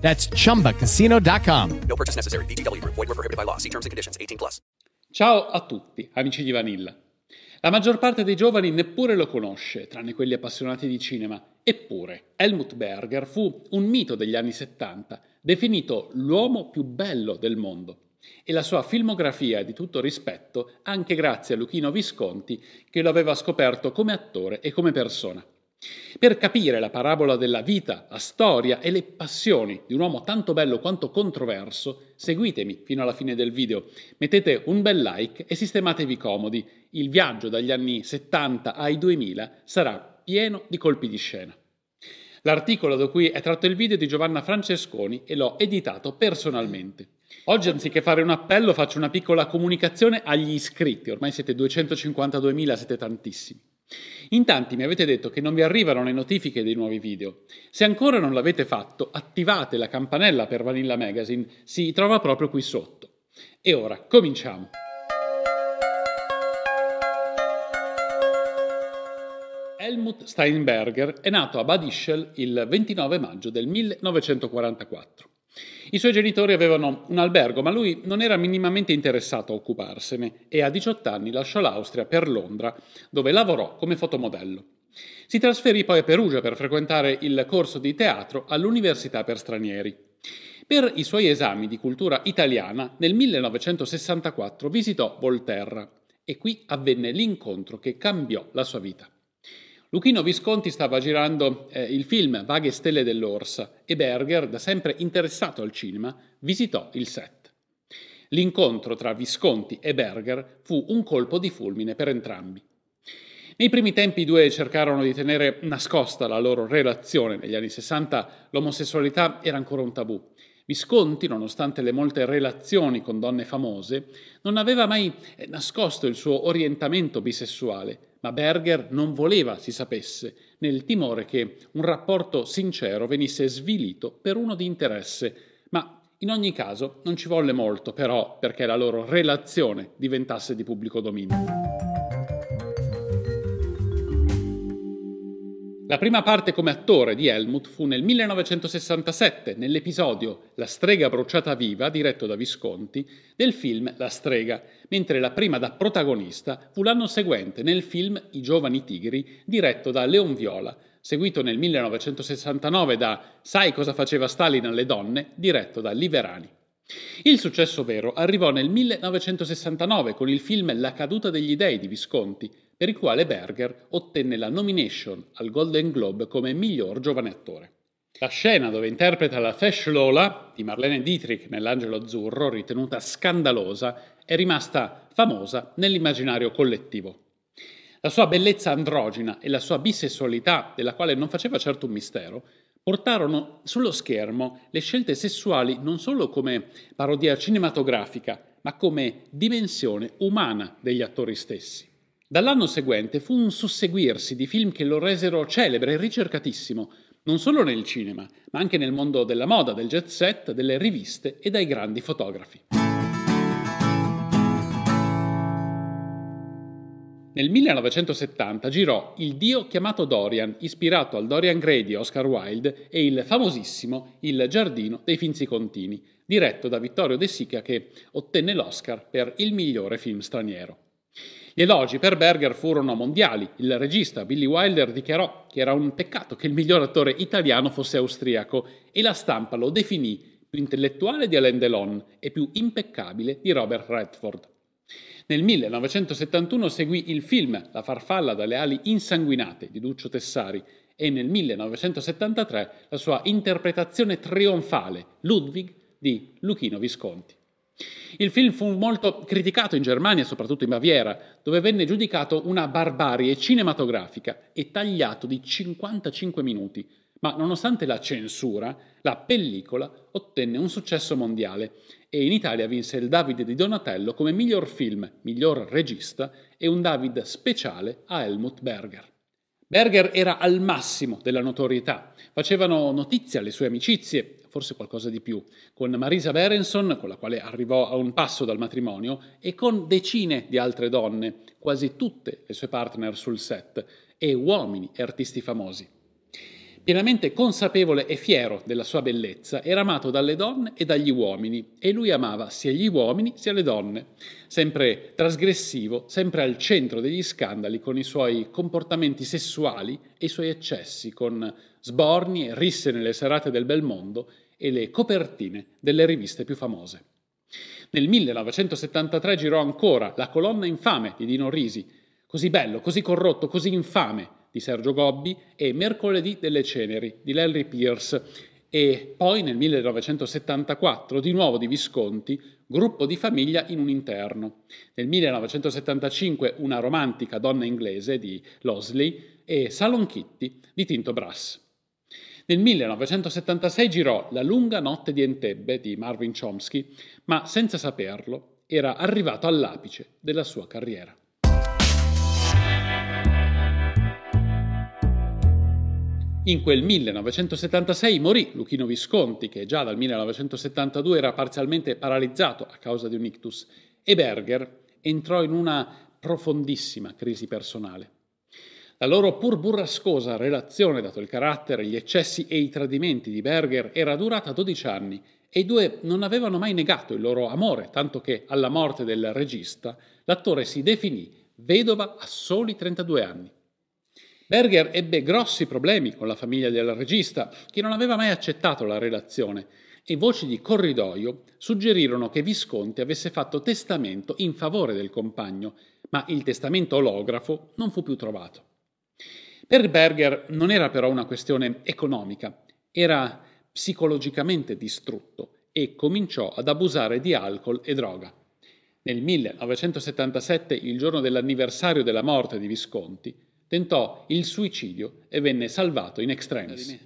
That's chumbacasino.com. No purchase necessary. Group. Void were prohibited by law. See terms and conditions. 18 plus. Ciao a tutti, amici di Vanilla. La maggior parte dei giovani neppure lo conosce, tranne quelli appassionati di cinema. Eppure, Helmut Berger fu un mito degli anni 70, definito l'uomo più bello del mondo. E la sua filmografia è di tutto rispetto anche grazie a Luchino Visconti, che lo aveva scoperto come attore e come persona. Per capire la parabola della vita, la storia e le passioni di un uomo tanto bello quanto controverso, seguitemi fino alla fine del video, mettete un bel like e sistematevi comodi. Il viaggio dagli anni 70 ai 2000 sarà pieno di colpi di scena. L'articolo da cui è tratto il video è di Giovanna Francesconi e l'ho editato personalmente. Oggi anziché fare un appello faccio una piccola comunicazione agli iscritti, ormai siete 252.000, siete tantissimi. In tanti mi avete detto che non vi arrivano le notifiche dei nuovi video. Se ancora non l'avete fatto, attivate la campanella per Vanilla Magazine, si trova proprio qui sotto. E ora, cominciamo! Helmut Steinberger è nato a Bad Ischl il 29 maggio del 1944. I suoi genitori avevano un albergo, ma lui non era minimamente interessato a occuparsene e a 18 anni lasciò l'Austria per Londra, dove lavorò come fotomodello. Si trasferì poi a Perugia per frequentare il corso di teatro all'Università per stranieri. Per i suoi esami di cultura italiana, nel 1964 visitò Volterra e qui avvenne l'incontro che cambiò la sua vita. Luchino Visconti stava girando eh, il film Vaghe stelle dell'Orsa e Berger, da sempre interessato al cinema, visitò il set. L'incontro tra Visconti e Berger fu un colpo di fulmine per entrambi. Nei primi tempi i due cercarono di tenere nascosta la loro relazione. Negli anni 60 l'omosessualità era ancora un tabù. Visconti, nonostante le molte relazioni con donne famose, non aveva mai eh, nascosto il suo orientamento bisessuale ma Berger non voleva si sapesse, nel timore che un rapporto sincero venisse svilito per uno di interesse, ma in ogni caso non ci volle molto però perché la loro relazione diventasse di pubblico dominio. La prima parte come attore di Helmut fu nel 1967, nell'episodio La strega bruciata viva, diretto da Visconti, del film La strega, mentre la prima da protagonista fu l'anno seguente nel film I giovani tigri, diretto da Leon Viola, seguito nel 1969 da Sai cosa faceva Stalin alle donne, diretto da Liverani. Il successo vero arrivò nel 1969 con il film La caduta degli dei di Visconti, per il quale Berger ottenne la nomination al Golden Globe come miglior giovane attore. La scena dove interpreta la Fesh Lola di Marlene Dietrich nell'Angelo Azzurro, ritenuta scandalosa, è rimasta famosa nell'immaginario collettivo. La sua bellezza androgina e la sua bisessualità, della quale non faceva certo un mistero, portarono sullo schermo le scelte sessuali non solo come parodia cinematografica, ma come dimensione umana degli attori stessi. Dall'anno seguente fu un susseguirsi di film che lo resero celebre e ricercatissimo, non solo nel cinema, ma anche nel mondo della moda, del jet set, delle riviste e dai grandi fotografi. Nel 1970 girò Il Dio chiamato Dorian, ispirato al Dorian Gray di Oscar Wilde, e il famosissimo Il Giardino dei Finzi Contini, diretto da Vittorio De Sica che ottenne l'Oscar per il migliore film straniero. Gli elogi per Berger furono mondiali. Il regista Billy Wilder dichiarò che era un peccato che il miglior attore italiano fosse austriaco e la stampa lo definì più intellettuale di Alain Delon e più impeccabile di Robert Redford. Nel 1971 seguì il film La farfalla dalle ali insanguinate di Duccio Tessari e nel 1973 la sua interpretazione trionfale Ludwig di Luchino Visconti. Il film fu molto criticato in Germania, soprattutto in Baviera, dove venne giudicato una barbarie cinematografica e tagliato di 55 minuti, Ma nonostante la censura, la pellicola ottenne un successo mondiale e in Italia vinse il David di Donatello come miglior film, miglior regista e un David speciale a Helmut Berger. Berger era al massimo della notorietà, facevano notizia le sue amicizie, forse qualcosa di più, con Marisa Berenson, con la quale arrivò a un passo dal matrimonio, e con decine di altre donne, quasi tutte le sue partner sul set, e uomini e artisti famosi. Pienamente consapevole e fiero della sua bellezza, era amato dalle donne e dagli uomini e lui amava sia gli uomini sia le donne. Sempre trasgressivo, sempre al centro degli scandali con i suoi comportamenti sessuali e i suoi eccessi, con sborni e risse nelle serate del bel mondo e le copertine delle riviste più famose. Nel 1973 girò ancora La colonna infame di Dino Risi, così bello, così corrotto, così infame di Sergio Gobbi e Mercoledì delle ceneri di Larry Pierce e poi nel 1974 di nuovo di Visconti, Gruppo di famiglia in un interno. Nel 1975 Una romantica donna inglese di Losley e Salon Kitty di Tinto Brass. Nel 1976 girò La lunga notte di Entebbe di Marvin Chomsky, ma senza saperlo era arrivato all'apice della sua carriera. In quel 1976 morì Luchino Visconti, che già dal 1972 era parzialmente paralizzato a causa di un ictus, e Berger entrò in una profondissima crisi personale. La loro pur burrascosa relazione, dato il carattere, gli eccessi e i tradimenti di Berger, era durata 12 anni e i due non avevano mai negato il loro amore, tanto che alla morte del regista l'attore si definì vedova a soli 32 anni. Berger ebbe grossi problemi con la famiglia del regista, che non aveva mai accettato la relazione, e voci di corridoio suggerirono che Visconti avesse fatto testamento in favore del compagno, ma il testamento olografo non fu più trovato. Per Berger non era però una questione economica, era psicologicamente distrutto e cominciò ad abusare di alcol e droga. Nel 1977, il giorno dell'anniversario della morte di Visconti, tentò il suicidio e venne salvato in extremis.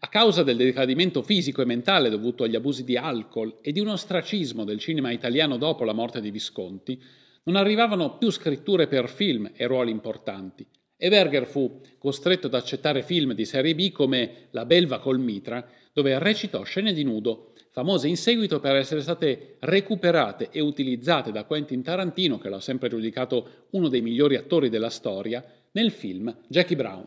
A causa del decadimento fisico e mentale dovuto agli abusi di alcol e di un ostracismo del cinema italiano dopo la morte di Visconti, non arrivavano più scritture per film e ruoli importanti, e Berger fu costretto ad accettare film di serie B come La belva col mitra, dove recitò scene di nudo, famose in seguito per essere state recuperate e utilizzate da Quentin Tarantino, che l'ha sempre giudicato uno dei migliori attori della storia, nel film Jackie Brown.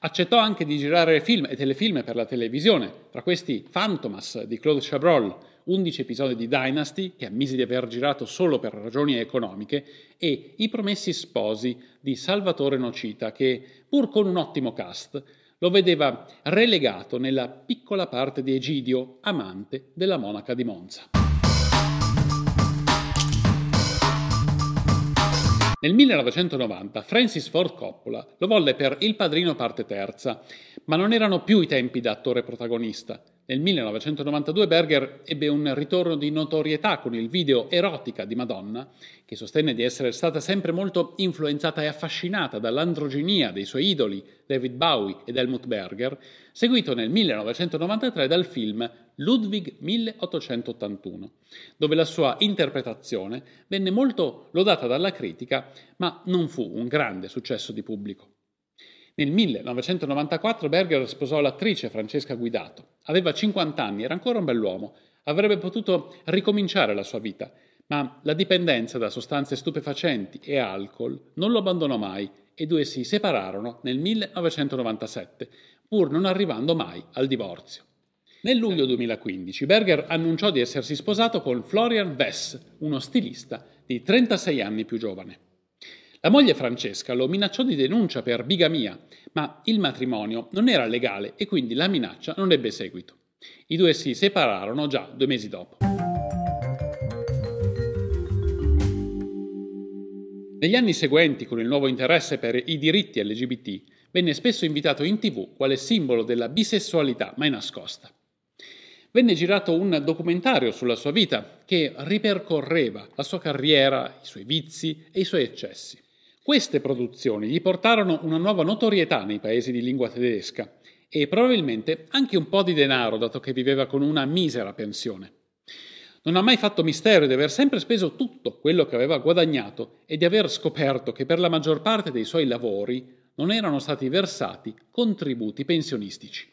Accettò anche di girare film e telefilm per la televisione, tra questi Phantomas di Claude Chabrol, 11 episodi di Dynasty, che ammise di aver girato solo per ragioni economiche, e I Promessi Sposi di Salvatore Nocita, che, pur con un ottimo cast, lo vedeva relegato nella piccola parte di Egidio, amante della monaca di Monza. Nel 1990 Francis Ford Coppola lo volle per Il Padrino parte terza, ma non erano più i tempi da attore protagonista. Nel 1992 Berger ebbe un ritorno di notorietà con il video Erotica di Madonna, che sostenne di essere stata sempre molto influenzata e affascinata dall'androginia dei suoi idoli David Bowie ed Helmut Berger, seguito nel 1993 dal film Ludwig 1881, dove la sua interpretazione venne molto lodata dalla critica, ma non fu un grande successo di pubblico. Nel 1994 Berger sposò l'attrice Francesca Guidato. Aveva 50 anni, era ancora un bell'uomo, avrebbe potuto ricominciare la sua vita, ma la dipendenza da sostanze stupefacenti e alcol non lo abbandonò mai e i due si separarono nel 1997, pur non arrivando mai al divorzio. Nel luglio 2015 Berger annunciò di essersi sposato con Florian Wess, uno stilista di 36 anni più giovane. La moglie Francesca lo minacciò di denuncia per bigamia, ma il matrimonio non era legale e quindi la minaccia non ebbe seguito. I due si separarono già due mesi dopo. Negli anni seguenti, con il nuovo interesse per i diritti LGBT, venne spesso invitato in tv quale simbolo della bisessualità mai nascosta. Venne girato un documentario sulla sua vita che ripercorreva la sua carriera, i suoi vizi e i suoi eccessi. Queste produzioni gli portarono una nuova notorietà nei paesi di lingua tedesca e probabilmente anche un po' di denaro, dato che viveva con una misera pensione. Non ha mai fatto mistero di aver sempre speso tutto quello che aveva guadagnato e di aver scoperto che per la maggior parte dei suoi lavori non erano stati versati contributi pensionistici.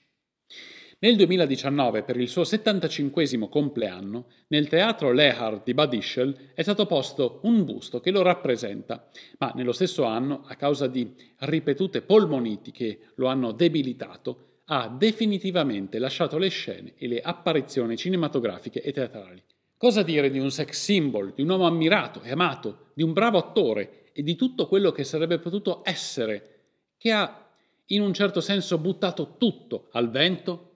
Nel 2019, per il suo 75 compleanno, nel teatro Lehar di Bad Ischl è stato posto un busto che lo rappresenta, ma nello stesso anno, a causa di ripetute polmoniti che lo hanno debilitato, ha definitivamente lasciato le scene e le apparizioni cinematografiche e teatrali. Cosa dire di un sex symbol, di un uomo ammirato e amato, di un bravo attore e di tutto quello che sarebbe potuto essere, che ha in un certo senso buttato tutto al vento?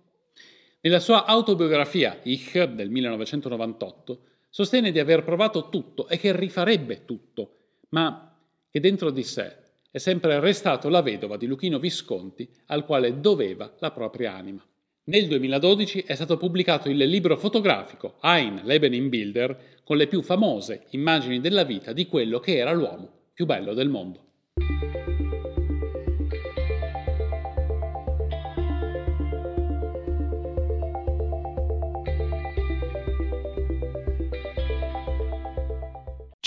Nella sua autobiografia Ich del 1998 sostiene di aver provato tutto e che rifarebbe tutto, ma che dentro di sé è sempre restato la vedova di Luchino Visconti al quale doveva la propria anima. Nel 2012 è stato pubblicato il libro fotografico Ein Leben im Bilder con le più famose immagini della vita di quello che era l'uomo più bello del mondo.